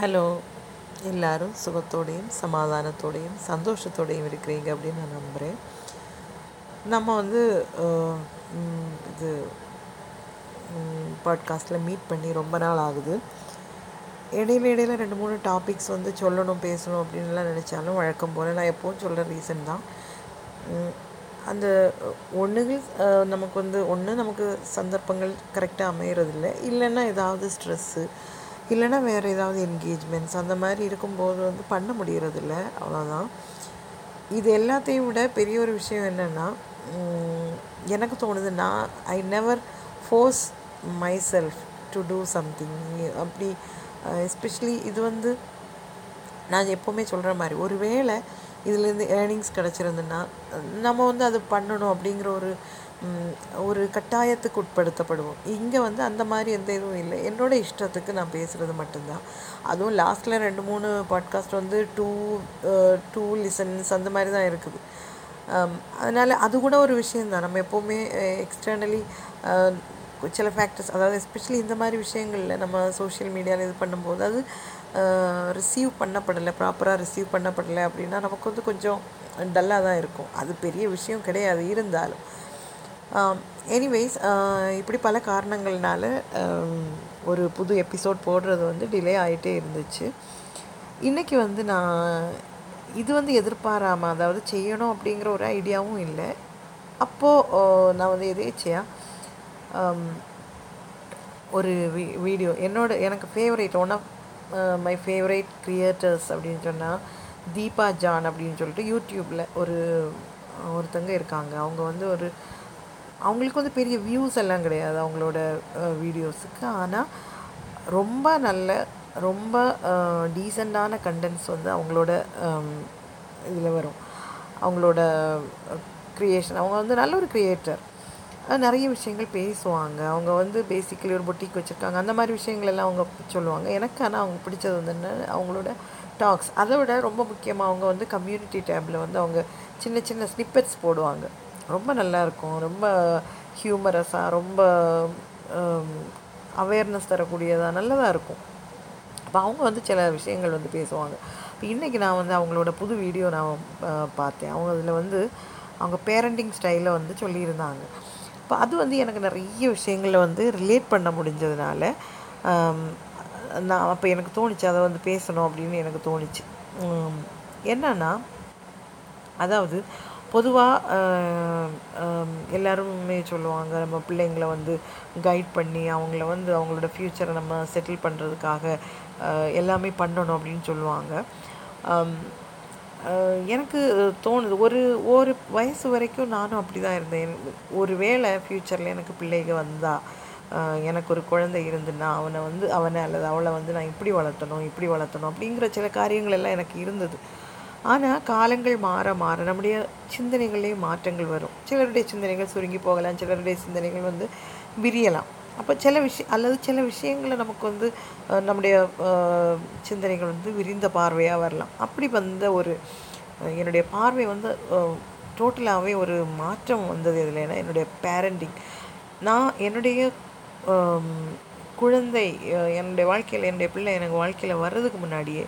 Hello. எல்லாரும் சுகத்தோடையும் சமாதானத்தோடையும் சந்தோஷத்தோடையும் இருக்கிறீங்க அப்படின்னு நான் நம்புகிறேன் நம்ம வந்து இது பாட்காஸ்ட்டில் மீட் பண்ணி ரொம்ப நாள் ஆகுது. இடையில இடையில ரெண்டு மூணு டாபிக்ஸ் வந்து சொல்லணும் பேசணும் அப்படின்லாம் நினச்சாலும் வழக்கம் போல் நான் எப்போவும் சொல்கிற ரீசன் தான். அந்த ஒன்றுகள் நமக்கு வந்து ஒன்று நமக்கு சந்தர்ப்பங்கள் கரெக்டாக அமையறதில்லை. இல்லைன்னா ஏதாவது ஸ்ட்ரெஸ்ஸு இல்லைன்னா வேறு ஏதாவது என்கேஜ்மெண்ட்ஸ் அந்த மாதிரி இருக்கும்போது வந்து பண்ண முடியறதில்ல. அவ்வளோதான் இது எல்லாத்தையும் விட பெரிய ஒரு விஷயம் என்னென்னா எனக்கு தோணுது நான் I never force myself to do something அப்படி எஸ்பெஷலி இது வந்து நான் எப்போவுமே சொல்கிற மாதிரி ஒரு வேளை இதுலேருந்து ஏர்னிங்ஸ் கிடச்சிருந்துன்னா நம்ம வந்து அது பண்ணணும் அப்படிங்கிற ஒரு ஒரு கட்டாயத்துக்கு உட்படுத்தப்படுவோம். இங்கே வந்து அந்த மாதிரி எந்த இதுவும் இல்லை. என்னோடய இஷ்டத்துக்கு நான் பேசுகிறது மட்டும்தான். அதுவும் லாஸ்ட்டில் ரெண்டு மூணு பாட்காஸ்ட் வந்து டூ டூ லிசன்ஸ் அந்த மாதிரி தான் இருக்குது. அதனால் அது கூட ஒரு விஷயந்தான் நம்ம எப்போவுமே எக்ஸ்டர்னலி சில ஃபேக்டர்ஸ் அதாவது எஸ்பெஷலி இந்த மாதிரி விஷயங்களில் நம்ம சோஷியல் மீடியாவில் இது பண்ணும்போது அது ரிசீவ் பண்ணப்படலை ப்ராப்பராக ரிசீவ் பண்ணப்படலை அப்படின்னா நமக்கு வந்து கொஞ்சம் டல்லாக தான் இருக்கும். அது பெரிய விஷயம் கிடையாது இருந்தாலும். எனிவேஸ் இப்படி பல காரணங்கள்னால ஒரு புது எபிசோட் போடுறது வந்து டிலே ஆகிட்டே இருந்துச்சு. இன்றைக்கி வந்து நான் இது வந்து எதிர்பாராமல் அதாவது செய்யணும் அப்படிங்கிற ஒரு ஐடியாவும் இல்லை. அப்போது நான் வந்து எதேச்சையாக ஒரு வீ வீடியோ என்னோட எனக்கு favourite one of my favourite creators அப்படின்னு சொன்னால் தீபா ஜான் அப்படின்னு சொல்லிட்டு யூடியூப்பில் ஒரு ஒருத்தங்க இருக்காங்க. அவங்க வந்து ஒரு அவங்களுக்கு வந்து பெரிய வியூஸ் எல்லாம் கிடையாது அவங்களோட வீடியோஸுக்கு ஆனால் ரொம்ப நல்ல ரொம்ப டீசெண்டான கண்டென்ட்ஸ் வந்து அவங்களோட இதில் வரும். அவங்களோட க்ரியேஷன் அவங்க வந்து நல்ல ஒரு க்ரியேட்டர் நிறைய விஷயங்கள் பேசுவாங்க. அவங்க வந்து பேசிக்கலி ஒரு பொட்டிக் வச்சுருக்காங்க. அந்த மாதிரி விஷயங்கள் எல்லாம் அவங்க சொல்லுவாங்க. எனக்கு ஆனால் அவங்க பிடிச்சது வந்து என்ன அவங்களோட டாக்ஸ் அதை விட ரொம்ப முக்கியமாக அவங்க வந்து கம்யூனிட்டி டேப்பில் வந்து அவங்க சின்ன சின்ன ஸ்னிப்பெட்ஸ் போடுவாங்க. ரொம்ப நல்லா இருக்கும். ரொம்ப ஹியூமரஸாக ரொம்ப அவேர்னஸ் தரக்கூடியதாக நல்லதாக இருக்கும். அப்போ அவங்க வந்து சில விஷயங்கள் வந்து பேசுவாங்க. இப்போ இன்றைக்கி நான் வந்து அவங்களோட புது வீடியோ நான் பார்த்தேன். அவங்க அதில் வந்து அவங்க பேரண்டிங் ஸ்டைலில் வந்து சொல்லியிருந்தாங்க. இப்போ அது வந்து எனக்கு நிறைய விஷயங்களில் வந்து ரிலேட் பண்ண முடிஞ்சதுனால நான் அப்போ எனக்கு தோணுச்சு அதை வந்து பேசணும் அப்படின்னு எனக்கு தோணுச்சு. என்னன்னா அதாவது பொதுவாக எல்லாருமே சொல்லுவாங்க நம்ம பிள்ளைங்கள வந்து கைட் பண்ணி அவங்கள வந்து அவங்களோட ஃப்யூச்சரை நம்ம செட்டில் பண்ணுறதுக்காக எல்லாமே பண்ணணும் அப்படின்னு சொல்லுவாங்க. எனக்கு தோணுது. ஒரு ஒரு வயசு வரைக்கும் நானும் அப்படி தான் இருந்தேன். ஒரு வேளை ஃப்யூச்சரில் எனக்கு பிள்ளைகள் வந்தா எனக்கு ஒரு குழந்தை இருந்துன்னா அவனை வந்து அவனை அல்லது அவளை வந்து நான் இப்படி வளர்த்தணும் இப்படி வளர்த்தணும் அப்படிங்கிற சில காரியங்கள் எல்லாம் எனக்கு இருந்தது. ஆனால் காலங்கள் மாற மாற நம்முடைய சிந்தனைகள்லேயும் மாற்றங்கள் வரும். சிலருடைய சிந்தனைகள் சுருங்கி போகலாம் சிலருடைய சிந்தனைகள் வந்து விரியலாம். அப்போ சில விஷயம் அல்லது சில விஷயங்களை நமக்கு வந்து நம்முடைய சிந்தனைகள் வந்து விரிந்த பார்வையாக வரலாம். அப்படி வந்த ஒரு என்னுடைய பார்வை வந்து டோட்டலாகவே ஒரு மாற்றம் வந்தது இதில். ஏன்னா என்னுடைய பேரண்டிங். நான் என்னுடைய குழந்தை என்னுடைய வாழ்க்கையில் என்னுடைய பிள்ளை எனக்கு வாழ்க்கையில் வர்றதுக்கு முன்னாடியே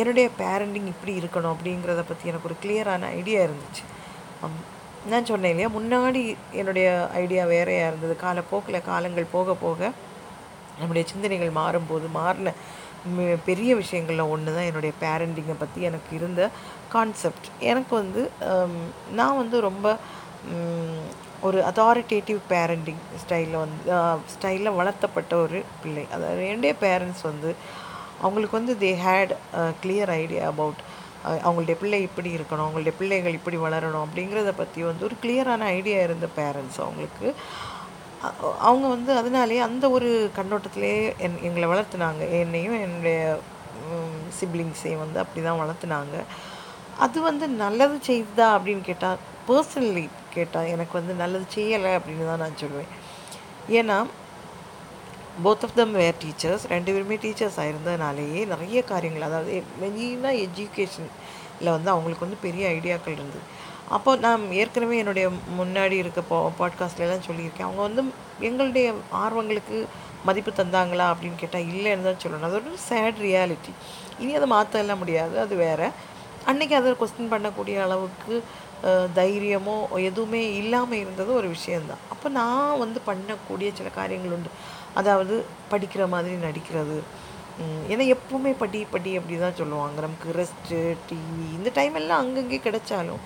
என்னுடைய பேரண்டிங் இப்படி இருக்கணும் அப்படிங்கிறத பற்றி எனக்கு ஒரு கிளியரான ஐடியா இருந்துச்சு. நான் சொன்னேன் இல்லையா முன்னாடி என்னுடைய ஐடியா வேறையாக இருந்தது. காலப்போக்கில் காலங்கள் போக போக நம்முடைய சிந்தனைகள் மாறும்போது மாறின பெரிய விஷயங்களில் ஒன்று தான் என்னுடைய பேரண்டிங்கை பற்றி எனக்கு இருந்த கான்செப்ட் எனக்கு வந்து நான் வந்து ரொம்ப ஒரு அத்தாரிட்டேட்டிவ் பேரண்டிங் ஸ்டைலில் வந்து ஸ்டைலில் வளர்த்தப்பட்ட ஒரு பிள்ளை. அதாவது என்னுடைய பேரண்ட்ஸ் வந்து அவங்களுக்கு வந்து they had clear idea about அவங்களுடைய பிள்ளை இப்படி இருக்கணும் அவங்களுடைய பிள்ளைகள் இப்படி வளரணும் அப்படிங்கிறத பற்றி வந்து ஒரு கிளியரான ஐடியா இருந்த பேரண்ட்ஸ் அவங்களுக்கு. அவங்க வந்து அதனாலே அந்த ஒரு கண்ணோட்டத்திலே என் எங்களை வளர்த்துனாங்க. என்னையும் என்னுடைய சிப்ளிங்ஸையும் வந்து அப்படி தான் வளர்த்துனாங்க. அது வந்து நல்லது செய்தா அப்படின்னு கேட்டால் பர்சனலி கேட்டால் எனக்கு வந்து நல்லது செய்யலை அப்படின்னு தான் நான் சொல்லுவேன் ஏன்னா both of them were teachers ரெண்டு பேருமே டீச்சர்ஸ் ஆயிருந்ததுனாலேயே நிறைய காரியங்கள் அதாவது மெயினாக எஜுகேஷனில் வந்து அவங்களுக்கு வந்து பெரிய ஐடியாக்கள் இருந்தது. அப்போ நான் ஏற்கனவே என்னுடைய முன்னாடி இருக்க பா பாட்காஸ்ட்லாம் சொல்லியிருக்கேன். அவங்க வந்து எங்களுடைய ஆர்வங்களுக்கு மதிப்பு தந்தாங்களா அப்படின்னு கேட்டால் இல்லைன்னு தான் சொல்லணும். அது ஒரு சேட் ரியாலிட்டி இனி அதை மாற்றலாம் முடியாது. அது வேறு. அன்னைக்கு அதை கொஸ்டின் பண்ணக்கூடிய அளவுக்கு தைரியமோ எதுவுமே இல்லாமல் இருந்தது ஒரு விஷயந்தான் அப்போ நான் வந்து பண்ணக்கூடிய சில காரியங்கள் உண்டு. அதாவது படிக்கிற மாதிரி நடிக்கிறது. ஏன்னா எப்போவுமே படி படி அப்படி தான் சொல்லுவாங்க. நமக்கு ரெஸ்ட்டு டிவி இந்த டைம் எல்லாம் அங்கங்கே கிடைச்சாலும்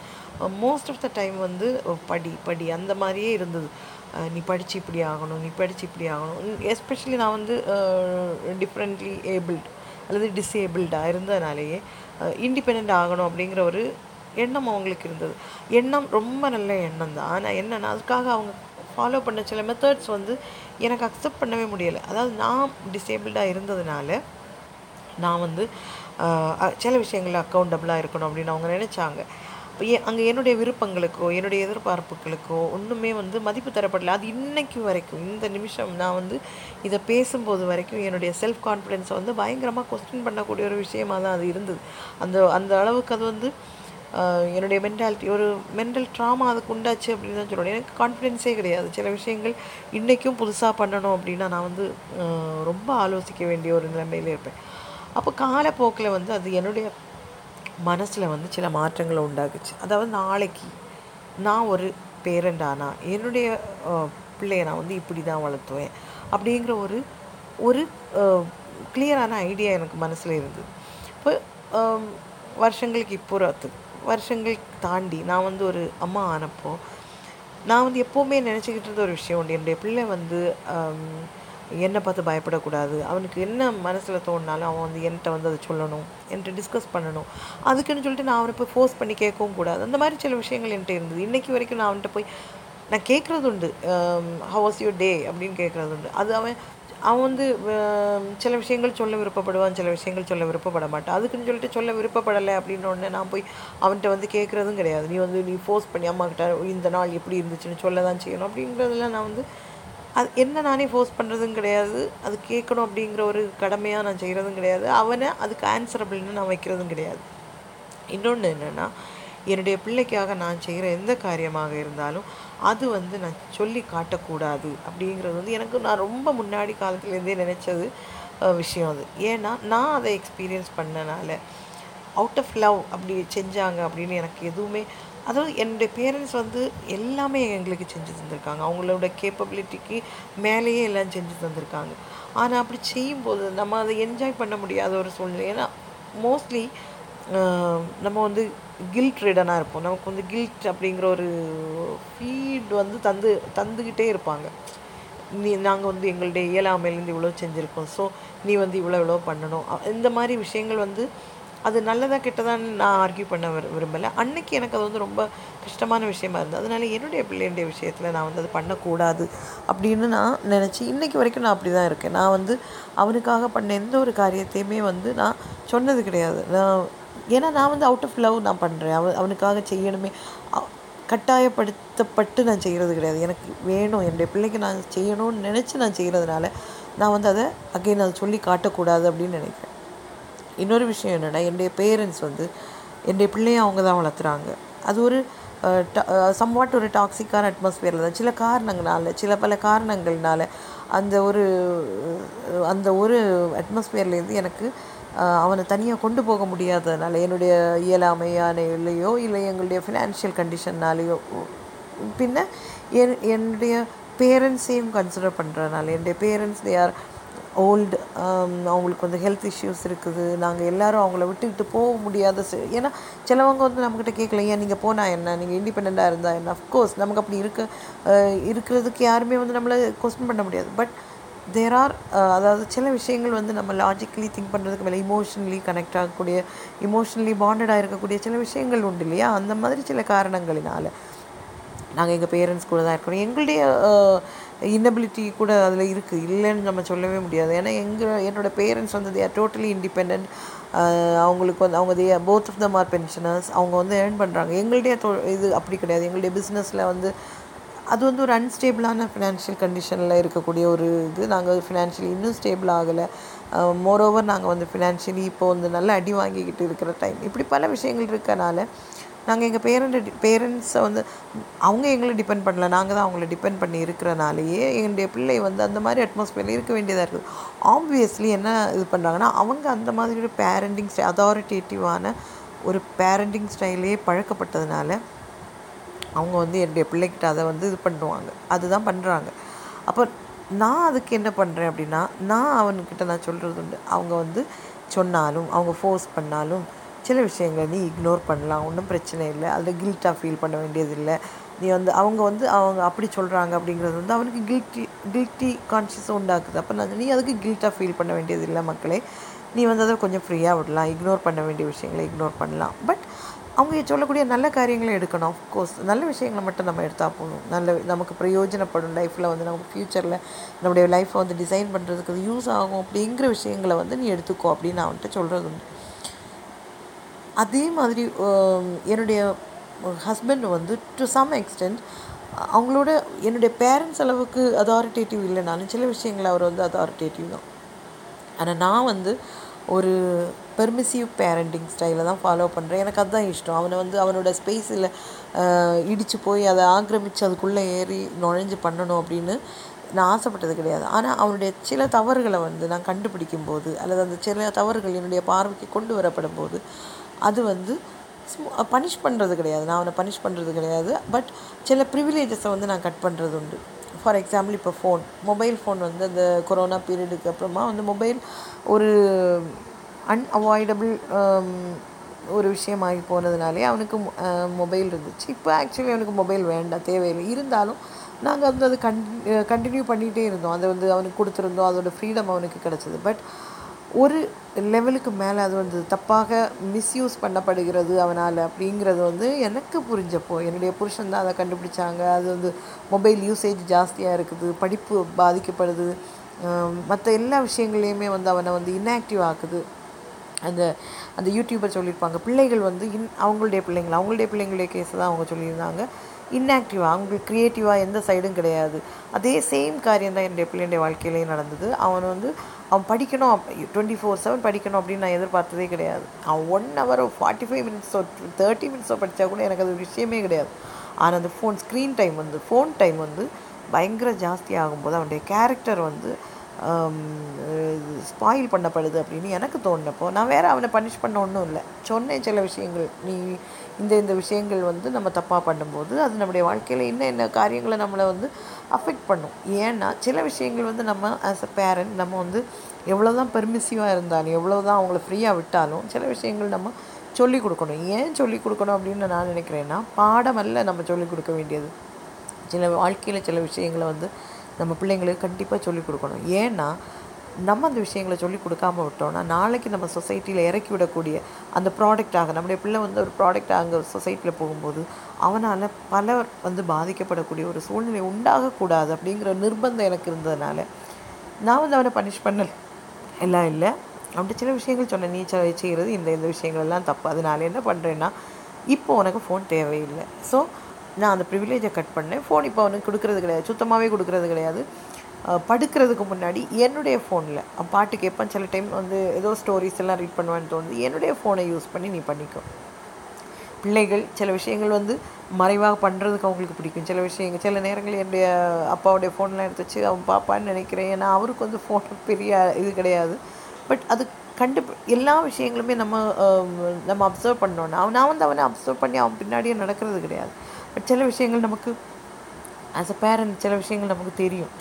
மோஸ்ட் ஆஃப் த டைம் வந்து படி படி அந்த மாதிரியே இருந்தது. நீ படித்து இப்படி ஆகணும் நீ படித்து இப்படி ஆகணும். எஸ்பெஷலி நான் வந்து டிஃப்ரெண்ட்லி ஏபிள்டு அல்லது டிசேபிள்டாக இருந்ததுனாலேயே இண்டிபெண்ட் ஆகணும் அப்படிங்கிற ஒரு எண்ணம் அவங்களுக்கு இருந்தது. எண்ணம் ரொம்ப நல்ல எண்ணம் தான். ஆனால் என்னன்னா அதுக்காக அவங்க ஃபாலோ பண்ண சில மெத்தட்ஸ் வந்து எனக்கு அக்செப்ட் பண்ணவே முடியலை. அதாவது நான் டிசேபிள்டாக இருந்ததுனால நான் வந்து சில விஷயங்களில் அக்கௌண்டபிளாக இருக்கணும் அப்படின்னு அவங்க நினச்சாங்க. இப்போ அங்கே என்னுடைய விருப்பங்களுக்கோ என்னுடைய எதிர்பார்ப்புகளுக்கோ ஒன்றுமே வந்து மதிப்பு தரப்படலை. அது இன்றைக்கு வரைக்கும் இந்த நிமிஷம் நான் வந்து இதை பேசும்போது வரைக்கும் என்னுடைய செல்ஃப் கான்ஃபிடென்ஸை வந்து பயங்கரமாக கொஸ்டின் பண்ணக்கூடிய ஒரு விஷயமா தான் அது இருந்தது. அந்த அந்த அளவுக்கு அது வந்து என்னுடைய மென்டாலிட்டி ஒரு மென்டல் ட்ராமா அதுக்கு உண்டாச்சு அப்படின்னு தான் சொல்லணும். எனக்கு கான்ஃபிடென்ஸே கிடையாது. சில விஷயங்கள் இன்றைக்கும் புதுசாக பண்ணணும் அப்படின்னா நான் வந்து ரொம்ப ஆலோசிக்க வேண்டிய ஒரு நிலைமையில் இருப்பேன். அப்போ காலப்போக்கில் வந்து அது என்னுடைய மனசில் வந்து சில மாற்றங்களை உண்டாக்குச்சு. அதாவது நாளைக்கு நான் ஒரு பேரண்டானா என்னுடைய பிள்ளைய நான் வந்து இப்படி தான் வளர்த்துவேன் அப்படிங்கிற ஒரு ஒரு கிளியரான ஐடியா எனக்கு மனசில் இருந்தது. இப்போ வருஷங்களுக்கு இப்போ வருஷங்கள் தாண்டி நான் வந்து ஒரு அம்மா ஆனப்போ நான் வந்து எப்போவுமே நினச்சிக்கிட்டு இருந்த ஒரு விஷயம் உண்டு. என்னுடைய பிள்ளை வந்து என்னை பார்த்து பயப்படக்கூடாது. அவனுக்கு என்ன மனசில் தோணினாலும் அவன் வந்து என்கிட்ட வந்து அதை சொல்லணும் என்கிட்ட டிஸ்கஸ் பண்ணணும். அதுக்குன்னு சொல்லிட்டு நான் அவனை போய் ஃபோர்ஸ் பண்ணி கேட்கவும் கூடாது. அந்த மாதிரி சில விஷயங்கள் என்கிட்ட இருந்தது. இன்றைக்கி வரைக்கும் நான் அவன்கிட்ட போய் நான் கேட்குறது உண்டு. ஹவ் வாஸ் யூர் டே அப்படின்னு கேட்குறது உண்டு. அது அவன் அவன் வந்து சில விஷயங்கள் சொல்ல விருப்பப்படுவான் சில விஷயங்கள் சொல்ல விருப்பப்பட மாட்டான் அதுக்குன்னு சொல்லிட்டு சொல்ல விருப்பப்படலை அப்படின்ன உடனே நான் போய் அவன்கிட்ட வந்து கேட்குறதும் கிடையாது. நீ வந்து நீ ஃபோர்ஸ் பண்ணி அம்மாக்கிட்ட இந்த நாள் எப்படி இருந்துச்சுன்னு சொல்ல தான் செய்யணும். அப்படின்றதெல்லாம் நான் வந்து அது என்ன நானே ஃபோர்ஸ் பண்ணுறதும் கிடையாது. அது கேட்கணும் அப்படிங்கிற ஒரு கடமையாக நான் செய்கிறதும் கிடையாது. அவனை அதுக்கு ஆன்சரபிள்னு நான் வைக்கிறதும் கிடையாது. இன்னொன்று என்னென்னா என்னுடைய பிள்ளைக்காக நான் செய்கிற எந்த காரியமாக இருந்தாலும் அது வந்து நான் சொல்லி காட்டக்கூடாது அப்படிங்கிறது வந்து எனக்கு நான் ரொம்ப முன்னாடி காலத்துலேருந்தே நினச்சது விஷயம் அது. ஏன்னா நான் அதை எக்ஸ்பீரியன்ஸ் பண்ணனால அவுட் ஆஃப் லவ் அப்படி செஞ்சாங்க அப்படின்னு எனக்கு எதுவுமே அதாவது என்னுடைய பேரண்ட்ஸ் வந்து எல்லாமே எங்களுக்கு செஞ்சு தந்திருக்காங்க. அவங்களோட கேப்பபிலிட்டிக்கு மேலேயே எல்லாம் செஞ்சு தந்திருக்காங்க. ஆனால் அப்படி செய்யும்போது நம்ம அதை என்ஜாய் பண்ண முடியாத ஒரு சூழ்நிலை. ஏன்னா மோஸ்ட்லி நம்ம வந்து கில்ட் ரிடனாக இருப்போம். நமக்கு வந்து கில்ட் அப்படிங்கிற ஒரு ஃபீட் வந்து தந்து தந்துக்கிட்டே இருப்பாங்க. நீ நாங்கள் வந்து எங்களுடைய இயலாமையிலேருந்து இவ்வளோ செஞ்சுருக்கோம். ஸோ நீ வந்து இவ்வளோ இவ்வளோ பண்ணணும். இந்த மாதிரி விஷயங்கள் வந்து அது நல்லதாக கெட்டதான்னு நான் ஆர்கியூ பண்ண விரு விரும்பலை. அன்னைக்கு எனக்கு அது வந்து ரொம்ப கஷ்டமான விஷயமா இருந்தது. அதனால என்னுடைய பிள்ளையுடைய விஷயத்தில் நான் வந்து அது பண்ணக்கூடாது அப்படின்னு நான் நினச்சி இன்றைக்கி வரைக்கும் நான் அப்படி தான் இருக்கேன். நான் வந்து அவனுக்காக பண்ண எந்த ஒரு காரியத்தையுமே வந்து நான் சொன்னது கிடையாது. நான் ஏன்னா நான் வந்து அவுட் ஆஃப் லவ் நான் பண்ணுறேன் அவன் அவனுக்காக செய்யணுமே. கட்டாயப்படுத்தப்பட்டு நான் செய்கிறது கிடையாது. எனக்கு வேணும். என்னுடைய பிள்ளைக்கு நான் செய்யணும்னு நினச்சி நான் செய்கிறதுனால நான் வந்து அதை அகைன் அதை சொல்லி காட்டக்கூடாது அப்படின்னு நினைக்கிறேன். இன்னொரு விஷயம் என்னென்னா என்னுடைய பேரண்ட்ஸ் வந்து என்னுடைய பிள்ளையை அவங்க தான் வளர்த்துறாங்க. அது ஒரு சம்வாட் ஒரு டாக்ஸிக்கான அட்மாஸ்பியரில் தான். சில காரணங்களால சில பல காரணங்கள்னால அந்த ஒரு அந்த ஒரு அட்மாஸ்பியர்லேருந்து எனக்கு அவனை தனியாக கொண்டு போக முடியாததுனால என்னுடைய இயலாமையானையிலையோ இல்லை எங்களுடைய ஃபினான்ஷியல் கண்டிஷன்னாலேயோ பின்ன என் என்னுடைய பேரண்ட்ஸையும் கன்சிடர் பண்ணுறதுனால என்னுடைய பேரண்ட்ஸ் தே ஆர் ஓல்டு அவங்களுக்கு வந்து ஹெல்த் இஷ்யூஸ் இருக்குது. நாங்கள் எல்லாரும் அவங்கள விட்டுக்கிட்டு போக முடியாத ஏன்னா சிலவங்க வந்து நம்மக்கிட்ட கேட்கல ஏன் நீங்கள் போனால் என்ன? நீங்கள் இண்டிபெண்ட்டாக இருந்தால் என்ன? அஃப்கோர்ஸ் நமக்கு அப்படி இருக்க இருக்கிறதுக்கு யாருமே வந்து நம்மளை கொஸ்டின் பண்ண முடியாது. பட் தேர் ஆர் uh, அதாவது சில விஷயங்கள் வந்து நம்ம லாஜிக்கலி திங்க் பண்ணுறதுக்கு மேலே இமோஷனலி கனெக்ட் ஆகக்கூடிய இமோஷனலி பாண்டடாக இருக்கக்கூடிய சில விஷயங்கள் உண்டு இல்லையா? அந்த மாதிரி சில காரணங்களினால் நாங்கள் எங்கள் பேரண்ட்ஸ் கூட தான் இருக்கணும் எங்களுடைய uh, இன்னபிலிட்டி கூட அதில் இருக்குது இல்லைன்னு நம்ம சொல்லவே முடியாது. ஏன்னா எங்கள் என்னோடய பேரண்ட்ஸ் வந்து தே ஆர் டோட்டலி இண்டிபெண்ட் அவங்களுக்கு வந்து அவங்க they both of them are pensioners அவங்க வந்து ஏர்ன் பண்ணுறாங்க எங்களுடைய தொ- இது அப்படி கிடையாது. எங்களுடைய பிஸ்னஸில் வந்து அது வந்து ஒரு அன்ஸ்டேபிளான ஃபினான்ஷியல் கண்டிஷனில் இருக்கக்கூடிய ஒரு இது. நாங்கள் ஃபினான்ஷியலி இன்னும் ஸ்டேபிள் ஆகலை. மோரோவர் நாங்கள் வந்து ஃபினான்ஷியலி இப்போ வந்து நல்லா அடி வாங்கிக்கிட்டு இருக்கிற டைம் இப்படி பல விஷயங்கள் இருக்கனால நாங்கள் எங்கள் பேரண்ட் பேரண்ட்ஸை வந்து அவங்க எங்களை டிபெண்ட் பண்ணல. நாங்கள் தான் அவங்கள டிபெண்ட் பண்ணி இருக்கிறனாலேயே என்னுடைய பிள்ளை வந்து அந்த மாதிரி அட்மாஸ்பியரில் இருக்க வேண்டியதாக இருக்குது. ஆப்வியஸ்லி என்ன இது பண்ணுறாங்கன்னா அவங்க அந்த மாதிரி ஒரு பேரண்டிங் ஸ்டை அதாரிட்டேட்டிவான ஒரு பேரண்டிங் ஸ்டைலே பழக்கப்பட்டதுனால அவங்க வந்து என்னுடைய பிள்ளைகிட்ட அதை வந்து இது பண்ணுவாங்க. அதுதான் பண்ணுறாங்க அப்போ நான் அதுக்கு என்ன பண்ணுறேன் அப்படின்னா நான் அவன்கிட்ட நான் சொல்கிறது உண்டு. அவங்க வந்து சொன்னாலும் அவங்க ஃபோர்ஸ் பண்ணாலும் சில விஷயங்களை நீ இக்னோர் பண்ணலாம். ஒன்றும் பிரச்சனை இல்லை. அதில் கில்ட்டாக ஃபீல் பண்ண வேண்டியதில்லை நீ வந்து அவங்க வந்து அவங்க அப்படி சொல்கிறாங்க அப்படிங்கிறது வந்து அவனுக்கு கில்ட்டி கில்ட்டி கான்ஷியஸ் உண்டாக்குது. அப்போ நான் நீ அதுக்கு கில்ட்டாக ஃபீல் பண்ண வேண்டியதில்லை மக்களே. நீ வந்து அதை கொஞ்சம் ஃப்ரீயாக விடலாம். இக்னோர் பண்ண வேண்டிய விஷயங்களை இக்னோர் பண்ணலாம். பட் அவங்க சொல்லக்கூடிய நல்ல காரியங்களை எடுக்கணும். ஆஃப்கோர்ஸ் நல்ல விஷயங்களை மட்டும் நம்ம எடுத்தால் போதும். நல்ல நமக்கு பிரயோஜனப்படும் லைஃப்பில் வந்து நமக்கு ஃப்யூச்சரில் நம்முடைய லைஃப்பை வந்து டிசைன் பண்ணுறதுக்கு அது யூஸ் ஆகும் அப்படிங்கிற விஷயங்களை வந்து நீ எடுத்துக்கோ அப்படின்னு நான் வந்துட்டு சொல்கிறது உண்டு. அதே மாதிரி என்னுடைய ஹஸ்பண்ட் வந்து டு சம் எக்ஸ்டென்ட் அவங்களோட என்னுடைய பேரண்ட்ஸ் அளவுக்கு அதாரிட்டேட்டிவ் இல்லைனாலும் சில விஷயங்கள் அவர் வந்து அதாரிட்டேட்டிவ் தான். ஆனால் நான் வந்து ஒரு பெர்மிசிவ் பேரண்டிங் ஸ்டைலை தான் ஃபாலோ பண்ணுறேன் எனக்கு அதுதான் இஷ்டம். அவனை வந்து அவனோட ஸ்பேஸில் இடித்து போய் அதை ஆக்கிரமித்து அதுக்குள்ளே ஏறி நுழைஞ்சு பண்ணணும் அப்படின்னு நான் ஆசைப்பட்டது கிடையாது. ஆனால் அவனுடைய சில தவறுகளை வந்து நான் கண்டுபிடிக்கும் போது அல்லது அந்த சில தவறுகள் என்னுடைய பார்வைக்கு கொண்டு வரப்படும் போது அது வந்து பனிஷ் பண்ணுறது கிடையாது. நான் அவனை பனிஷ் பண்ணுறது கிடையாது. பட் சில ப்ரிவிலேஜஸை வந்து நான் கட் பண்ணுறது உண்டு. ஃபார் எக்ஸாம்பிள் இப்போ ஃபோன் மொபைல் ஃபோன் வந்து அந்த கொரோனா பீரியடுக்கு அப்புறமா வந்து மொபைல் ஒரு அன்அவாய்டபிள் um, ஒரு விஷயமாகி போனதுனாலே அவனுக்கு மொபைல் இருந்துச்சு. இப்போ ஆக்சுவலி அவனுக்கு மொபைல் வேண்டாம் தேவையில்லை. இருந்தாலும் நாங்கள் வந்து அது கன் கண்டினியூ பண்ணிகிட்டே இருந்தோம். அதை வந்து அவனுக்கு கொடுத்துருந்தோம். அதோடய ஃப்ரீடம் அவனுக்கு கிடச்சிது. பட் ஒரு லெவலுக்கு மேலே அது வந்து தப்பாக மிஸ்யூஸ் பண்ணப்படுகிறது அவனால் அப்படிங்கிறது வந்து எனக்கு புரிஞ்சப்போ என்னுடைய புருஷன் தான் அதை கண்டுபிடிச்சாங்க. அது வந்து மொபைல் யூசேஜ் ஜாஸ்தியாக இருக்குது படிப்பு பாதிக்கப்படுது. மற்ற எல்லா விஷயங்களையுமே வந்து அவனை வந்து இன்ஆக்டிவ் ஆக்குது. அந்த அந்த யூடியூபர் சொல்லியிருப்பாங்க. பிள்ளைகள் வந்து இன் அவங்களுடைய பிள்ளைங்கள்? அவங்களுடைய பிள்ளைங்களுடைய கேஸ் தான் அவங்க சொல்லியிருந்தாங்க. இன்ஆக்டிவாக அவங்களுக்கு க்ரியேட்டிவாக எந்த சைடும் கிடையாது. அதே சேம் காரியம் தான் என்னுடைய பிள்ளைடைய வாழ்க்கையிலேயே நடந்தது. அவன் வந்து அவன் படிக்கணும் டுவெண்ட்டி ஃபோர் செவன் படிக்கணும் அப்படின்னு நான் எதிர்பார்த்ததே கிடையாது. அவன் ஒன் ஹவரோ ஃபார்ட்டி ஃபைவ் மினிட்ஸோ தேர்ட்டி மினிட்ஸோ படித்தா கூட எனக்கு அது ஒரு விஷயமே கிடையாது. ஆனால் அந்த ஃபோன் ஸ்க்ரீன் டைம் வந்து ஃபோன் டைம் வந்து பயங்கர ஜாஸ்தி ஆகும்போது அவனுடைய கேரக்டர் வந்து ஸ்பாயில் பண்ணப்படுது அப்படின்னு எனக்கு தோணினப்போ நான் வேறு அவனை பனிஷ் பண்ண ஒன்றும் இல்லை. சொன்னேன் சில விஷயங்கள். நீ இந்த இந்த விஷயங்கள் வந்து நம்ம தப்பாக பண்ணும்போது அது நம்முடைய வாழ்க்கையில் இன்னும் என்ன காரியங்களை நம்மளை வந்து அஃபெக்ட் பண்ணும். ஏன்னா சில விஷயங்கள் வந்து நம்ம ஆஸ் அ பேரண்ட் நம்ம வந்து எவ்வளோ தான் பெர்மிசிவாக இருந்தாலும் எவ்வளோ தான் அவங்கள ஃப்ரீயாக விட்டாலும் சில விஷயங்கள் நம்ம சொல்லிக் கொடுக்கணும். ஏன் சொல்லிக் கொடுக்கணும் அப்படின்னு நான் நினைக்கிறேன்னா பாடமல்ல நம்ம சொல்லிக் கொடுக்க வேண்டியது. சில வாழ்க்கையில் சில விஷயங்களை வந்து நம்ம பிள்ளைங்களுக்கு கண்டிப்பாக சொல்லிக் கொடுக்கணும். ஏன்னா நம்ம அந்த விஷயங்களை சொல்லி கொடுக்காம விட்டோம்னா நாளைக்கு நம்ம சொசைட்டியில் இறக்கி விடக்கூடிய அந்த ப்ராடக்டாக நம்முடைய பிள்ளை வந்து ஒரு ப்ராடக்டாக அங்கே சொசைட்டியில் போகும்போது அவனால் பலர் வந்து பாதிக்கப்படக்கூடிய ஒரு சூழ்நிலை உண்டாகக்கூடாது அப்படிங்கிற நிர்பந்தம் எனக்கு இருந்ததுனால நான் வந்து அவனை பனிஷ் பண்ணல. எல்லாம் இல்லை. அப்படி சில விஷயங்கள் சொன்னேன். நீ செய்கிறது இந்த இந்த விஷயங்கள் எல்லாம் தப்பு. அதனால என்ன பண்ணுறேன்னா இப்போ உனக்கு ஃபோன் தேவையில்லை. ஸோ நான் அந்த ப்ரிவிலேஜை கட் பண்ணேன். ஃபோன் இப்போ அவனுக்கு கொடுக்கறது கிடையாது. சுத்தமாகவே கொடுக்கறது கிடையாது. படுக்கிறதுக்கு முன்னாடி என்னுடைய ஃபோனில் பாட்டு கேட்பேன். சில டைம் வந்து ஏதோ ஸ்டோரிஸ் எல்லாம் ரீட் பண்ணுவேன்னு தோணுது. என்னுடைய ஃபோனை யூஸ் பண்ணி நீ பண்ணிக்கோ. பிள்ளைகள் சில விஷயங்கள் வந்து மறைவாக பண்ணுறதுக்கு அவங்களுக்கு பிடிக்கும். சில விஷயங்கள் சில நேரங்கள் என்னுடைய அப்பாவுடைய ஃபோன்லாம் எடுத்து வச்சு அவன் பாப்பான்னு நினைக்கிறேன். ஏன்னா அவருக்கு வந்து ஃபோன் பெரிய இது கிடையாது. பட் அது கண்டு எல்லா விஷயங்களுமே நம்ம நம்ம அப்சர்வ் பண்ணோன்னா நான் வந்து அவனை அப்சர்வ் பண்ணி அவன் பின்னாடியே நடக்கிறது கிடையாது. பட் சில விஷயங்கள் நமக்கு ஆஸ் அ பேரண்ட் சில விஷயங்கள் நமக்கு தெரியும்.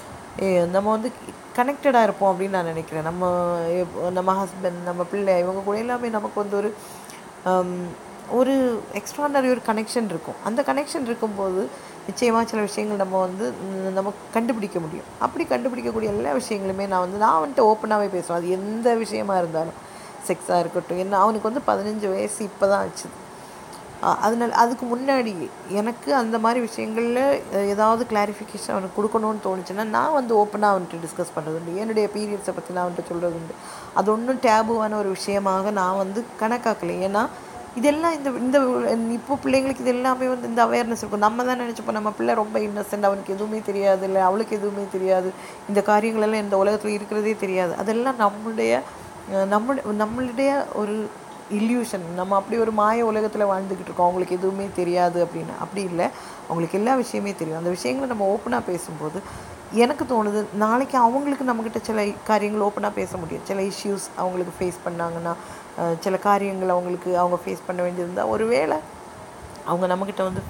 ஏ நம்ம வந்து கனெக்டடாக இருப்போம் அப்படின்னு நான் நினைக்கிறேன். நம்ம நம்ம ஹஸ்பண்ட் நம்ம பிள்ளை இவங்க கூட எல்லாமே நமக்கு வந்து ஒரு ஒரு எக்ஸ்ட்ராடனரி ஒரு கனெக்ஷன் இருக்கும். அந்த கனெக்ஷன் இருக்கும்போது நிச்சயமாக சில விஷயங்கள் நம்ம வந்து நம்ம கண்டுபிடிக்க முடியும். அப்படி கண்டுபிடிக்கக்கூடிய எல்லா விஷயங்களுமே நான் வந்து நான் வந்துட்டு ஓப்பனாகவே பேசுவேன். அது எந்த விஷயமா இருந்தாலும் செக்ஸாக இருக்கட்டும் என்ன அவனுக்கு வந்து பதினஞ்சு வயசு இப்போ தான் ஆச்சுது அதனால அதுக்கு முன்னாடி எனக்கு அந்த மாதிரி விஷயங்களில் ஏதாவது கிளாரிஃபிகேஷன் அவனுக்கு கொடுக்கணும்னு தோணுச்சுன்னா நான் வந்து ஓப்பனாக அவன்கிட்ட டிஸ்கஸ் பண்ணுறது உண்டு. என்னுடைய பீரியட்ஸை பற்றி நான் அவன்கிட்ட சொல்கிறது உண்டு. அது ஒன்றும் டேபுவான ஒரு விஷயமாக நான் வந்து கணக்காக்கலை. ஏன்னா இதெல்லாம் இந்த இந்த இப்போ பிள்ளைங்களுக்கு இது எல்லாமே வந்து இந்த அவேர்னஸ் இருக்கும். நம்ம தான் நினச்சிப்போம் நம்ம பிள்ளை ரொம்ப இன்னசென்ட் அவனுக்கு எதுவுமே தெரியாது இல்லை அவளுக்கு எதுவுமே தெரியாது. இந்த காரியங்களெல்லாம் இந்த உலகத்தில் இருக்கிறதே தெரியாது. அதெல்லாம் நம்மளுடைய நம்ம நம்மளுடைய ஒரு இல்யூஷன் நம்ம அப்படி ஒரு மாய உலகத்தில் வாழ்ந்துக்கிட்டு இருக்கோம். அவங்களுக்கு எதுவுமே தெரியாது அப்படின்னு. அப்படி இல்லை. அவங்களுக்கு எல்லா விஷயமே தெரியும். அந்த விஷயங்களை நம்ம ஓப்பனாக பேசும்போது எனக்கு தோணுது நாளைக்கு அவங்களுக்கு நம்மக்கிட்ட சில காரியங்கள் ஓப்பனாக பேச முடியும். சில இஷ்யூஸ் அவங்களுக்கு ஃபேஸ் பண்ணாங்கன்னா சில காரியங்கள் அவங்களுக்கு அவங்க ஃபேஸ் பண்ண வேண்டியிருந்தால் ஒருவேளை அவங்க நம்மக்கிட்ட வந்து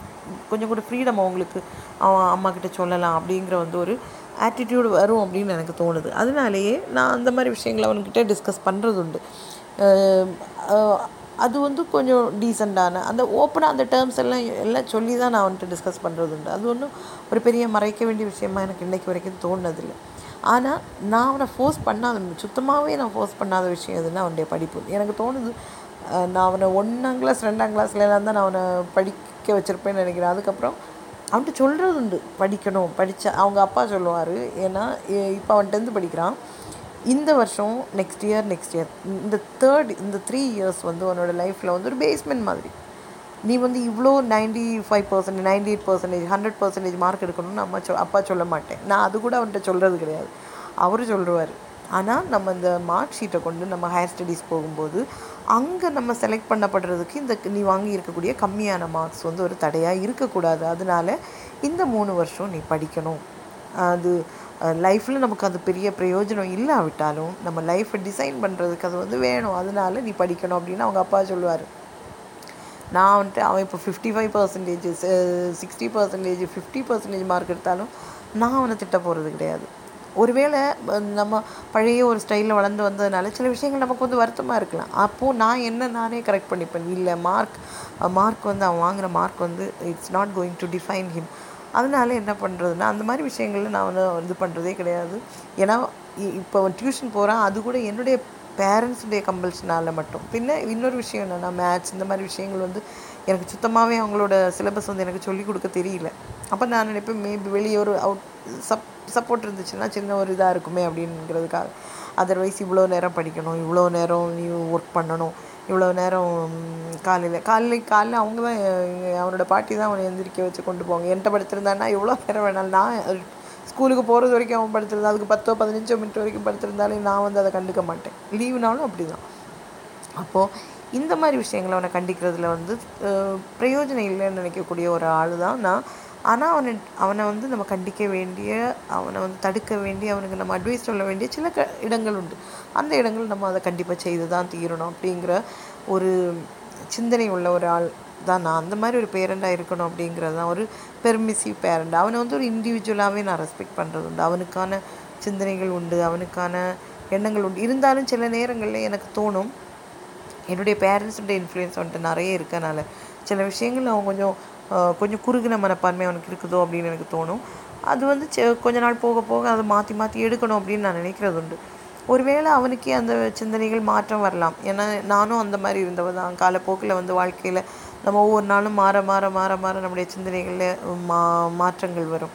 கொஞ்சம் கூட ஃப்ரீடம் அவங்களுக்கு அவன் அம்மாக்கிட்ட சொல்லலாம் அப்படிங்கிற வந்து ஒரு ஆட்டிடியூடு வரும் அப்படின்னு எனக்கு தோணுது. அதனாலேயே நான் அந்த மாதிரி விஷயங்களை அவன்கிட்ட டிஸ்கஸ் பண்ணுறது உண்டு அது வந்து கொஞ்சம் டீசெண்டான அந்த ஓப்பனாக அந்த டேர்ம்ஸ் எல்லாம் எல்லாம் சொல்லி தான் நான் வந்துட்டு டிஸ்கஸ் பண்ணுறது உண்டு அது ஒன்றும் ஒரு பெரிய மறைக்க வேண்டிய விஷயமா எனக்கு இன்றைக்கு வரைக்கும் தோணுனதில்லை. ஆனால் நான் அவனை ஃபோர்ஸ் பண்ணாத சுத்தமாகவே நான் ஃபோர்ஸ் பண்ணாத விஷயம் எதுன்னா அவனுடைய படிப்பு. எனக்கு தோணுது நான் அவனை ஒன்றாம் கிளாஸ் ரெண்டாம் கிளாஸ்லலாம் தான் நான் அவனை படிக்க வச்சுருப்பேன்னு நினைக்கிறேன். அதுக்கப்புறம் அவன்கிட்ட சொல்கிறது உண்டு படிக்கணும் படித்தா அவங்க அப்பா சொல்லுவார் ஏன்னா இப்போ அவன் டென்த்து படிக்கிறான். இந்த வருஷம் நெக்ஸ்ட் இயர் நெக்ஸ்ட் இயர் இந்த தேர்ட் இந்த த்ரீ இயர்ஸ் வந்து உன்னோட லைஃப்பில் வந்து ஒரு பேஸ்மெண்ட் மாதிரி. நீ வந்து இவ்வளோ ninety five percent ninety eight percentage hundred percentage mark எடுக்கணும்னு அம்மா சொ அப்பா சொல்ல மாட்டேன். நான் அது கூட அவன்கிட்ட சொல்கிறது கிடையாது. அவர் சொல்லுவார். ஆனால் நம்ம இந்த மார்க் ஷீட்டை கொண்டு நம்ம ஹையர் ஸ்டடீஸ் போகும்போது அங்கே நம்ம செலக்ட் பண்ணப்படுறதுக்கு இந்த நீ வாங்கி இருக்கக்கூடிய கம்மியான மார்க்ஸ் வந்து ஒரு தடையாக இருக்கக்கூடாது. அதனால இந்த மூணு வருஷம் நீ படிக்கணும். அது லைஃப்பில் நமக்கு அது பெரிய பிரயோஜனம் இல்லாவிட்டாலும் நம்ம லைஃப்பை டிசைன் பண்ணுறதுக்கு அது வந்து வேணும். அதனால நீ படிக்கணும் அப்படின்னு அவங்க அப்பா சொல்லுவார். நான் வந்துட்டு அவன் இப்போ fifty five percentage sixty percentage fifty percentage mark எடுத்தாலும் நான் அவனை திட்ட போகிறது கிடையாது. ஒருவேளை நம்ம பழைய ஒரு ஸ்டைலில் வளர்ந்து வந்ததுனால சில விஷயங்கள் நமக்கு வந்து வருத்தமாக இருக்கலாம். அப்போது நான் என்ன நானே கரெக்ட் பண்ணிப்பேன்? இல்லை மார்க் மார்க் வந்து அவன் வாங்குகிற மார்க் வந்து it's not going to define him அதனால் என்ன பண்ணுறதுன்னா அந்த மாதிரி விஷயங்களில் நான் வந்து இது பண்ணுறதே கிடையாது. ஏன்னா இ- இப்போ டியூஷன் போகிறான் அது கூட என்னுடைய பேரண்ட்ஸுடைய கம்பல்ஷனால் மட்டும். பின்ன இன்னொரு விஷயம் என்னென்னா மேத்ஸ் இந்த மாதிரி விஷயங்கள் வந்து எனக்கு சுத்தமாகவே அவங்களோட சிலபஸ் வந்து எனக்கு சொல்லிக் கொடுக்க தெரியல. அப்போ நான் நினைப்பேன் மேபி வெளியே ஒரு அவுட் சப் சப்போர்ட் இருந்துச்சுன்னா சின்ன ஒரு இதாக இருக்குமே அப்படிங்கிறதுக்காக. அதர்வைஸ் இவ்வளோ நேரம் படிக்கணும் இவ்வளோ நேரம் நீ ஒர்க் பண்ணணும். இவ்வளோ நேரம் காலையில் காலையில் காலைல அவங்க தான் அவனோட பாட்டி தான் அவனை எந்திரிக்க வச்சு கொண்டு போவாங்க. என்கிட்ட படுத்திருந்தான்னா எவ்வளோ நேரம் வேணாலும் நான் ஸ்கூலுக்கு போகிறது வரைக்கும் அவன் படுத்திருந்தான். அதுக்கு பத்தோ பதினஞ்சோ மினிட் வரைக்கும் படுத்திருந்தாலே நான் வந்து அதை கண்டுக்க மாட்டேன். லீவுனாலும் அப்படி தான் அப்போது இந்த மாதிரி விஷயங்களை அவனை கண்டிக்கிறதுல வந்து பிரயோஜனம் இல்லைன்னு நினைக்கக்கூடிய ஒரு ஆள் தான் நான். ஆனால் அவனை அவனை வந்து நம்ம கண்டிக்க வேண்டிய அவனை வந்து தடுக்க வேண்டிய அவனுக்கு நம்ம அட்வைஸ் சொல்ல வேண்டிய சில க இடங்கள் உண்டு. அந்த இடங்கள் நம்ம அதை கண்டிப்பாக செய்து தான் தீரணும் அப்படிங்கிற ஒரு சிந்தனை உள்ள ஒரு ஆள் தான் நான். அந்த மாதிரி ஒரு பேரண்டாக இருக்கணும் அப்படிங்கிறது தான் ஒரு பெர்மிசிவ் பேரண்ட் அவனை வந்து ஒரு இண்டிவிஜுவலாகவே நான் ரெஸ்பெக்ட் பண்ணுறது உண்டு. அவனுக்கான சிந்தனைகள் உண்டு அவனுக்கான எண்ணங்கள் உண்டு. இருந்தாலும் சில நேரங்களில் எனக்கு தோணும் என்னுடைய பேரண்ட்ஸோட இன்ஃப்ளூயன்ஸ் வந்துட்டு நிறைய இருக்கனால சில விஷயங்கள் அவன் கொஞ்சம் கொஞ்சம் குறுகின மனப்பான்மை அவனுக்கு இருக்குதோ அப்படின்னு எனக்கு தோணும். அது வந்து செ- கொஞ்ச நாள் போக போக அதை மாற்றி மாற்றி எடுக்கணும் அப்படின்னு நான் நினைக்கிறது உண்டு. ஒருவேளை அவனுக்கே அந்த சிந்தனைகள் மாற்றம் வரலாம். ஏன்னா நானும் அந்த மாதிரி இருந்தவ தான் காலப்போக்கில் வந்து வாழ்க்கையில் நம்ம ஒவ்வொரு நாளும் மாற மாற மாற மாற நம்முடைய சிந்தனைகளில் மா மாற்றங்கள் வரும்.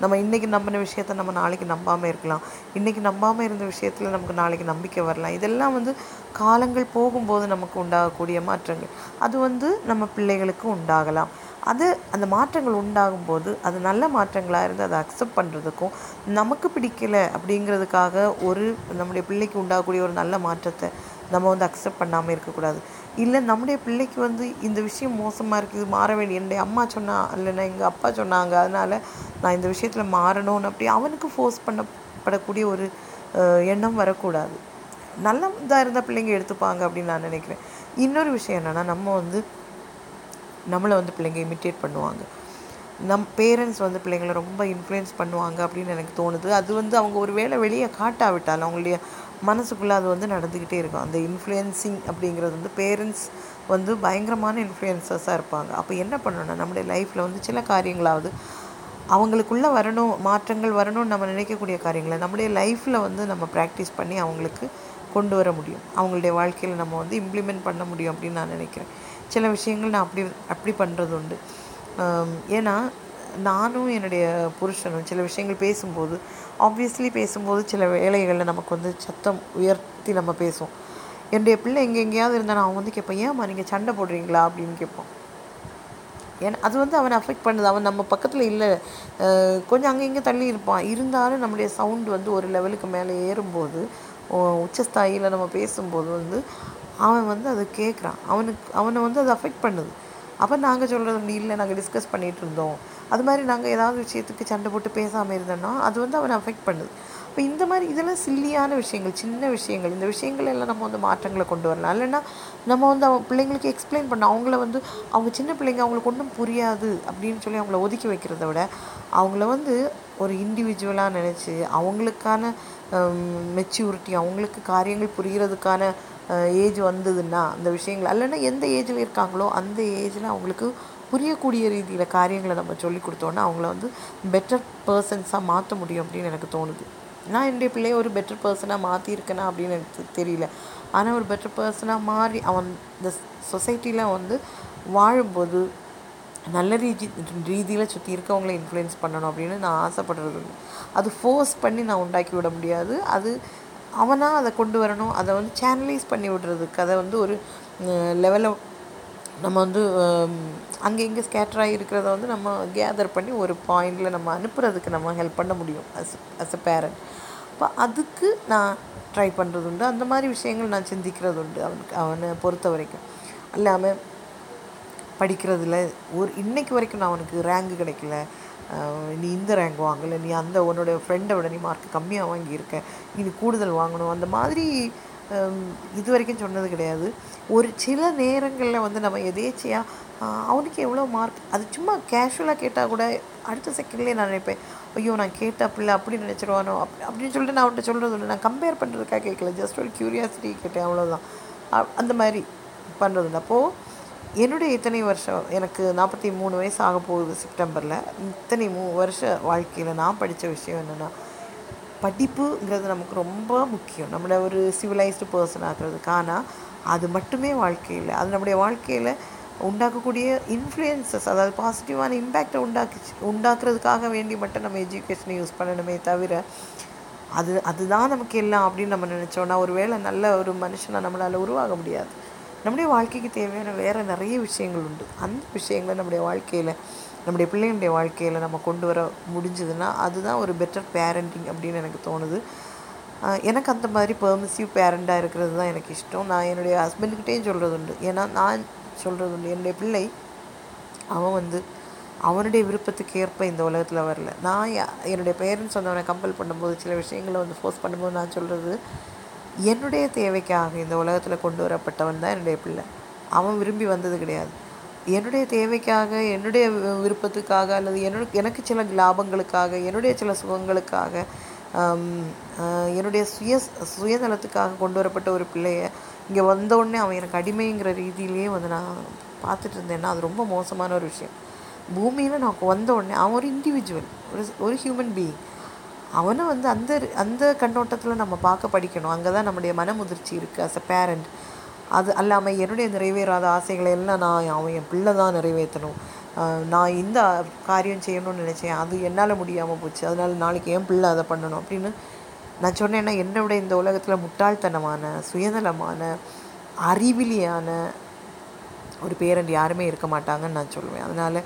நம்ம இன்றைக்கி நம்பின விஷயத்த நம்ம நாளைக்கு நம்பாமல் இருக்கலாம். இன்றைக்கி நம்பாமல் இருந்த விஷயத்தில் நமக்கு நாளைக்கு நம்பிக்கை வரலாம். இதெல்லாம் வந்து காலங்கள் போகும்போது நமக்கு உண்டாகக்கூடிய மாற்றங்கள். அது வந்து நம்ம பிள்ளைகளுக்கு உண்டாகலாம். அது அந்த மாற்றங்கள் உண்டாகும்போது அது நல்ல மாற்றங்களாக இருந்து அதை அக்செப்ட் பண்ணுறதுக்கும் நமக்கு பிடிக்கல அப்படிங்கிறதுக்காக ஒரு நம்முடைய பிள்ளைக்கு உண்டாகக்கூடிய ஒரு நல்ல மாற்றத்தை நம்ம வந்து அக்செப்ட் பண்ணாமல் இருக்கக்கூடாது. இல்லை நம்முடைய பிள்ளைக்கு வந்து இந்த விஷயம் மோசமாக இருக்குது மாற வேண்டிய என்னுடைய அம்மா சொன்னா இல்லைன்னா எங்கள் அப்பா சொன்னாங்க அதனால் நான் இந்த விஷயத்தில் மாறணும்னு அப்படி அவனுக்கு ஃபோர்ஸ் பண்ணப்படக்கூடிய ஒரு எண்ணம் வரக்கூடாது. நல்ல இதாக இருந்தால் பிள்ளைங்க எடுத்துப்பாங்க அப்படின்னு நான் நினைக்கிறேன். இன்னொரு விஷயம் என்னென்னா நம்ம வந்து நம்மளை வந்து பிள்ளைங்க இமிட்டேட் பண்ணுவாங்க. நம் பேரண்ட்ஸ் வந்து பிள்ளைங்களை ரொம்ப இன்ஃப்ளூயன்ஸ் பண்ணுவாங்க அப்படின்னு எனக்கு தோணுது. அது வந்து அவங்க ஒரு வேளை வெளியே காட்டாவிட்டாலும் அவங்களுடைய மனசுக்குள்ளே அது வந்து நடந்துக்கிட்டே இருக்கும். அந்த இன்ஃப்ளூயன்சிங் அப்படிங்கிறது வந்து பேரண்ட்ஸ் வந்து பயங்கரமான இன்ஃப்ளூயன்சஸாக இருப்பாங்க. அப்போ என்ன பண்ணணும்னா நம்முடைய லைஃப்பில் வந்து சில காரியங்களாவது அவங்களுக்குள்ளே வரணும் மாற்றங்கள் வரணும்னு நம்ம நினைக்கக்கூடிய காரியங்களை நம்முடைய லைஃப்பில் வந்து நம்ம ப்ராக்டிஸ் பண்ணி அவங்களுக்கு கொண்டு வர முடியும். அவங்களுடைய வாழ்க்கையில் நம்ம வந்து இம்ப்ளிமெண்ட் பண்ண முடியும் அப்படின்னு நான் நினைக்கிறேன். சில விஷயங்கள் நான் அப்படி அப்படி பண்ணுறது உண்டு. ஏன்னா நானும் என்னுடைய புருஷனும் சில விஷயங்கள் பேசும்போது ஆப்வியஸ்லி பேசும்போது சில வேலைகளில் நமக்கு வந்து சத்தம் உயர்த்தி நம்ம பேசுவோம். என்னுடைய பிள்ளை எங்கே எங்கேயாவது இருந்தால் அவன் வந்து கேட்பேன் ஏம்மா நீங்கள் சண்டை போடுறீங்களா? அப்படின்னு கேட்பான். ஏன்னா அது வந்து அவனை அஃபெக்ட் பண்ணுது. அவன் நம்ம பக்கத்தில் இல்லை. கொஞ்சம் அங்கே இங்கே தள்ளி இருப்பான். இருந்தாலும் நம்முடைய சவுண்டு வந்து ஒரு லெவலுக்கு மேலே ஏறும்போது உச்சஸ்தாயில் நம்ம பேசும்போது வந்து அவன் வந்து அதை கேட்குறான். அவனுக்கு அவனை வந்து அது அஃபெக்ட் பண்ணுது. அப்போ நாங்கள் சொல்கிறது வந்து இல்லை நாங்கள் டிஸ்கஸ் பண்ணிகிட்டு இருந்தோம் அது மாதிரி நாங்கள் ஏதாவது விஷயத்துக்கு சண்டை போட்டு பேசாமல் இருந்தோம்னா அது வந்து அவனை அஃபெக்ட் பண்ணுது. இப்போ இந்த மாதிரி இதெல்லாம் சில்லியான விஷயங்கள் சின்ன விஷயங்கள். இந்த விஷயங்கள் எல்லாம் நம்ம வந்து மாற்றங்களை கொண்டு வரலாம். இல்லைன்னா நம்ம வந்து அவன் பிள்ளைங்களுக்கு எக்ஸ்பிளைன் பண்ண அவங்கள வந்து அவங்க சின்ன பிள்ளைங்க அவங்களுக்கு ஒன்றும் புரியாது அப்படின்னு சொல்லி அவங்கள ஒதுக்கி வைக்கிறத விட அவங்கள வந்து ஒரு இண்டிவிஜுவலாக நினச்சி அவங்களுக்கான மெச்சூரிட்டி அவங்களுக்கு காரியங்கள் புரிகிறதுக்கான ஏஜ் வந்ததுன்னா அந்த விஷயங்கள் இல்லைன்னா எந்த ஏஜில் இருக்காங்களோ அந்த ஏஜில் அவங்களுக்கு புரியக்கூடிய ரீதியில் காரியங்களை நம்ம சொல்லி கொடுத்தோன்னா அவங்கள வந்து பெட்டர் பர்சன்ஸாக மாற்ற முடியும் அப்படின்னு எனக்கு தோணுது. நான் என்னுடைய பிள்ளைய ஒரு பெட்டர் பர்சனாக மாற்றிருக்கேனா அப்படின்னு எனக்கு தெரியல. ஆனால் ஒரு பெட்டர் பர்சனாக மாறி அவன் இந்த சொசைட்டியில் வந்து வாழும்போது நல்ல ரீதி ரீதியில் சுற்றி இருக்கவங்களை இன்ஃப்ளூயன்ஸ் பண்ணணும் அப்படின்னு நான் ஆசைப்படுறது அது ஃபோர்ஸ் பண்ணி நான் உண்டாக்கி விட முடியாது. அது அவனாக அதை கொண்டு வரணும். அதை வந்து சேனலைஸ் பண்ணி விடுறதுக்கு அதை வந்து ஒரு லெவலில் நம்ம வந்து அங்கே இங்கே ஸ்கேட்டராகி இருக்கிறத வந்து நம்ம கேதர் பண்ணி ஒரு பாயிண்டில் நம்ம அனுப்புறதுக்கு நம்ம ஹெல்ப் பண்ண முடியும் அஸ் அஸ் அ பேரண்ட் அப்போ அதுக்கு நான் ட்ரை பண்ணுறது உண்டு. அந்த மாதிரி விஷயங்கள் நான் சிந்திக்கிறது உண்டு அவனுக்கு அவனை பொறுத்த வரைக்கும். இல்லாமல் படிக்கிறதுல ஒரு இன்றைக்கு வரைக்கும் நான் அவனுக்கு ரேங்கு கிடைக்கல. நீ இந்த ரேங்க் வாங்கலை நீ அந்த உன்னோட ஃப்ரெண்டை விட நீ மார்க் கம்மியாக வாங்கியிருக்க நீ கூடுதல் வாங்கணும். அந்த மாதிரி இது வரைக்கும் சொன்னது கிடையாது. ஒரு சில நேரங்களில் வந்து நம்ம எதேச்சியாக அவனுக்கு எவ்வளோ மார்க் அது சும்மா கேஷுவலாக கேட்டால் கூட அடுத்த செகண்ட்லேயே நான் நினைப்பேன் ஐயோ நான் கேட்ட பிள்ளை அப்படி நினச்சிருவானோ? அப்படி அப்படின்னு சொல்லிட்டு நான் அவன்கிட்ட சொல்கிறது இல்லை. நான் கம்பேர் பண்ணுறதுக்காக கேட்கல ஜஸ்ட் ஒரு க்யூரியாசிட்டி கேட்டேன் அவ்வளோதான் அந்த மாதிரி பண்ணுறது இல்லை அப்போது என்னுடைய இத்தனை வருஷம் எனக்கு நாற்பத்தி மூணு வயசு ஆக போகுது செப்டம்பரில். இத்தனை மூ வருஷ வாழ்க்கையில் நான் படித்த விஷயம் என்னென்னா படிப்புங்கிறது நமக்கு ரொம்ப முக்கியம். நம்மளை ஒரு சிவிலைஸ்டு பர்சன் ஆகிறதுக்கு ஆனால் அது மட்டுமே வாழ்க்கையில். அது நம்முடைய வாழ்க்கையில் உண்டாக்கக்கூடிய இன்ஃப்ளூயன்சஸ் அதாவது பாசிட்டிவான இம்பேக்டை உண்டாக்கிச்சு உண்டாக்குறதுக்காக வேண்டி மட்டும் நம்ம எஜுகேஷனை யூஸ் பண்ணணுமே தவிர அது அதுதான் நமக்கு எல்லாம் அப்படின்னு நம்ம நினச்சோன்னா ஒரு வேளை நல்ல ஒரு மனுஷனை நம்மளால் உருவாக முடியாது. நம்முடைய வாழ்க்கைக்கு தேவையான வேறு நிறைய விஷயங்கள் உண்டு. அந்த விஷயங்களை நம்முடைய வாழ்க்கையில் நம்முடைய பிள்ளைங்களுடைய வாழ்க்கையில் நம்ம கொண்டு வர முடிஞ்சதுன்னா அதுதான் ஒரு பெட்டர் பேரண்டிங் அப்படின்னு எனக்கு தோணுது. எனக்கு அந்த மாதிரி பெர்மிசிவ் பேரண்டாக இருக்கிறது தான் எனக்கு இஷ்டம். நான் என்னுடைய ஹஸ்பண்டுக்கிட்டேயும் சொல்கிறது உண்டு. ஏன்னா நான் சொல்கிறது உண்டு. என்னுடைய பிள்ளை அவன் வந்து அவனுடைய விருப்பத்துக்கு ஏற்ப இந்த உலகத்தில் வரல. நான் என்னுடைய பேரண்ட்ஸ் வந்து அவனை கம்பல் பண்ணும்போது சில விஷயங்களை வந்து ஃபோர்ஸ் பண்ணும்போது நான் சொல்கிறது என்னுடைய தேவைக்காக இந்த உலகத்தில் கொண்டு வரப்பட்டவன் தான் என்னுடைய பிள்ளை. அவன் விரும்பி வந்தது கிடையாது. என்னுடைய தேவைக்காக என்னுடைய வி- விருப்பத்துக்காக அல்லது என்னோட எனக்கு சில லாபங்களுக்காக என்னுடைய சில சுகங்களுக்காக என்னுடைய சுய சுயநலத்துக்காக கொண்டு வரப்பட்ட ஒரு பிள்ளைய இங்கே வந்த அவன் எனக்கு அடிமைங்கிற ரீதியிலேயே வந்து நான் பார்த்துட்டு இருந்தேன்னா அது ரொம்ப மோசமான ஒரு விஷயம். பூமியில் நான் வந்த உடனே அவன் ஒரு இண்டிவிஜுவல் ஒரு ஒரு ஹியூமன் பீயிங் அவனை வந்து அந்த அந்த கண்ணோட்டத்தில் நம்ம பார்க்க படிக்கணும். அங்கே தான் நம்முடைய மனமுதிர்ச்சி இருக்குது அஸ் அ பேரண்ட் அது அல்லாமல் என்னுடைய நிறைவேறாத ஆசைகளை எல்லாம் நான் அவன் என் பிள்ளை தான் நிறைவேற்றணும். நான் இந்த காரியம் செய்யணும்னு நினச்சேன். அது என்னால் முடியாமல் போச்சு. அதனால் நாளைக்கு என் பிள்ளை அதை பண்ணணும் அப்படின்னு நான் சொன்னேன்னா என்னோட இந்த உலகத்தில் முட்டாள்தனமான சுயநலமான அறிவிலியான ஒரு பேரண்ட் யாருமே இருக்க மாட்டாங்கன்னு நான் சொல்லுவேன். அதனால்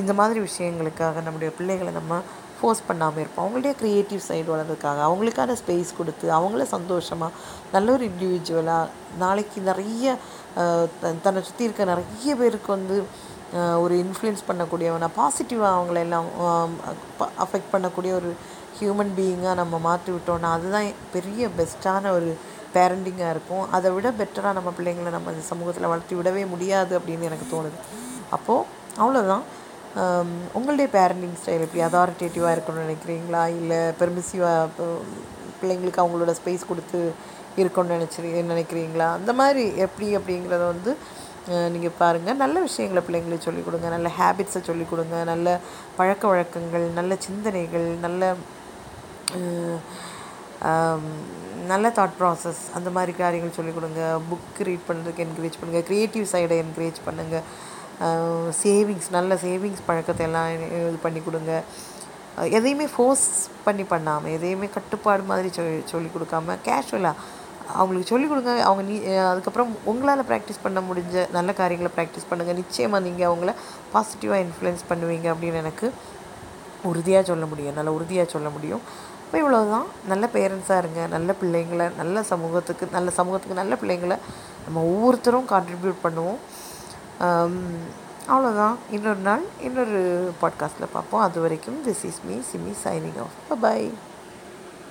இந்த மாதிரி விஷயங்களுக்காக நம்முடைய பிள்ளைகளை நம்ம ஃபோர்ஸ் பண்ணாமல் இருப்போம். அவங்களுடைய க்ரியேட்டிவ் சைடு வளர்றதுக்காக அவங்களுக்கான ஸ்பேஸ் கொடுத்து அவங்கள சந்தோஷமாக நல்ல ஒரு இண்டிவிஜுவலாக நாளைக்கு நிறைய தன்னை சுற்றி இருக்க நிறைய பேருக்கு வந்து ஒரு இன்ஃப்ளூயன்ஸ் பண்ணக்கூடியவனா பாசிட்டிவாக அவங்கள எல்லாம் அஃபெக்ட் பண்ணக்கூடிய ஒரு ஹியூமன் பீயிங்காக நம்ம மாற்றி விட்டோம்னா அதுதான் பெரிய பெஸ்ட்டான ஒரு பேரண்டிங்காக இருக்கும். அதை விட பெட்டராக நம்ம பிள்ளைங்களை நம்ம இந்த சமூகத்தில் வளர்த்தி விடவே முடியாது அப்படின்னு எனக்கு தோணுது. அப்போது அவ்வளோதான் Um, உங்களுடைய பேரண்டிங் ஸ்டைல் எப்படி? அதாரிட்டேட்டிவாக இருக்கணும்னு நினைக்கிறீங்களா? இல்லை பெர்மிசிவாக பிள்ளைங்களுக்கு அவங்களோட ஸ்பேஸ் கொடுத்து இருக்கணும்னு நினச்சி நினைக்கிறீங்களா? அந்த மாதிரி எப்படி அப்படிங்கிறத வந்து நீங்கள் பாருங்கள் நல்ல விஷயங்களை பிள்ளைங்களுக்கு சொல்லிக் கொடுங்க. நல்ல ஹேபிட்ஸை சொல்லிக் கொடுங்க. நல்ல பழக்க வழக்கங்கள் நல்ல சிந்தனைகள் நல்ல நல்ல தாட் ப்ராசஸ் அந்த மாதிரி காரியங்கள் சொல்லிக் கொடுங்க. புக் ரீட் பண்ணுறதுக்கு என்கரேஜ் பண்ணுங்கள் க்ரியேட்டிவ் சைடை என்கரேஜ் பண்ணுங்கள் சேவிங்ஸ் நல்ல சேவிங்ஸ் பழக்கத்தை எல்லாம் இது பண்ணி கொடுங்க. எதையுமே ஃபோர்ஸ் பண்ணி பண்ணாமல் எதையுமே கட்டுப்பாடு மாதிரி சொல்லி சொல்லிக் கொடுக்காம கேஷுவலாக அவங்களுக்கு சொல்லிக் கொடுங்க. அவங்க நீ அதுக்கப்புறம் உங்களால் ப்ராக்டிஸ் பண்ண முடிஞ்ச நல்ல காரியங்களை ப்ராக்டிஸ் பண்ணுங்கள் நிச்சயமாக நீங்கள் அவங்கள பாசிட்டிவாக இன்ஃப்ளூயன்ஸ் பண்ணுவீங்க அப்படின்னு எனக்கு உறுதியாக சொல்ல முடியும். நல்ல உறுதியாக சொல்ல முடியும். இப்போ இவ்வளோ தான் நல்ல பேரண்ட்ஸாக இருங்க. நல்ல பிள்ளைங்களை நல்ல சமூகத்துக்கு நல்ல சமூகத்துக்கு நல்ல பிள்ளைங்களை நம்ம ஒவ்வொருத்தரும் கான்ட்ரிபியூட் பண்ணுவோம். அவ்வளோதான் இன்னொரு நாள் இன்னொரு பாட்காஸ்ட்டில் பார்ப்போம். அது வரைக்கும் this is me Simi signing off bye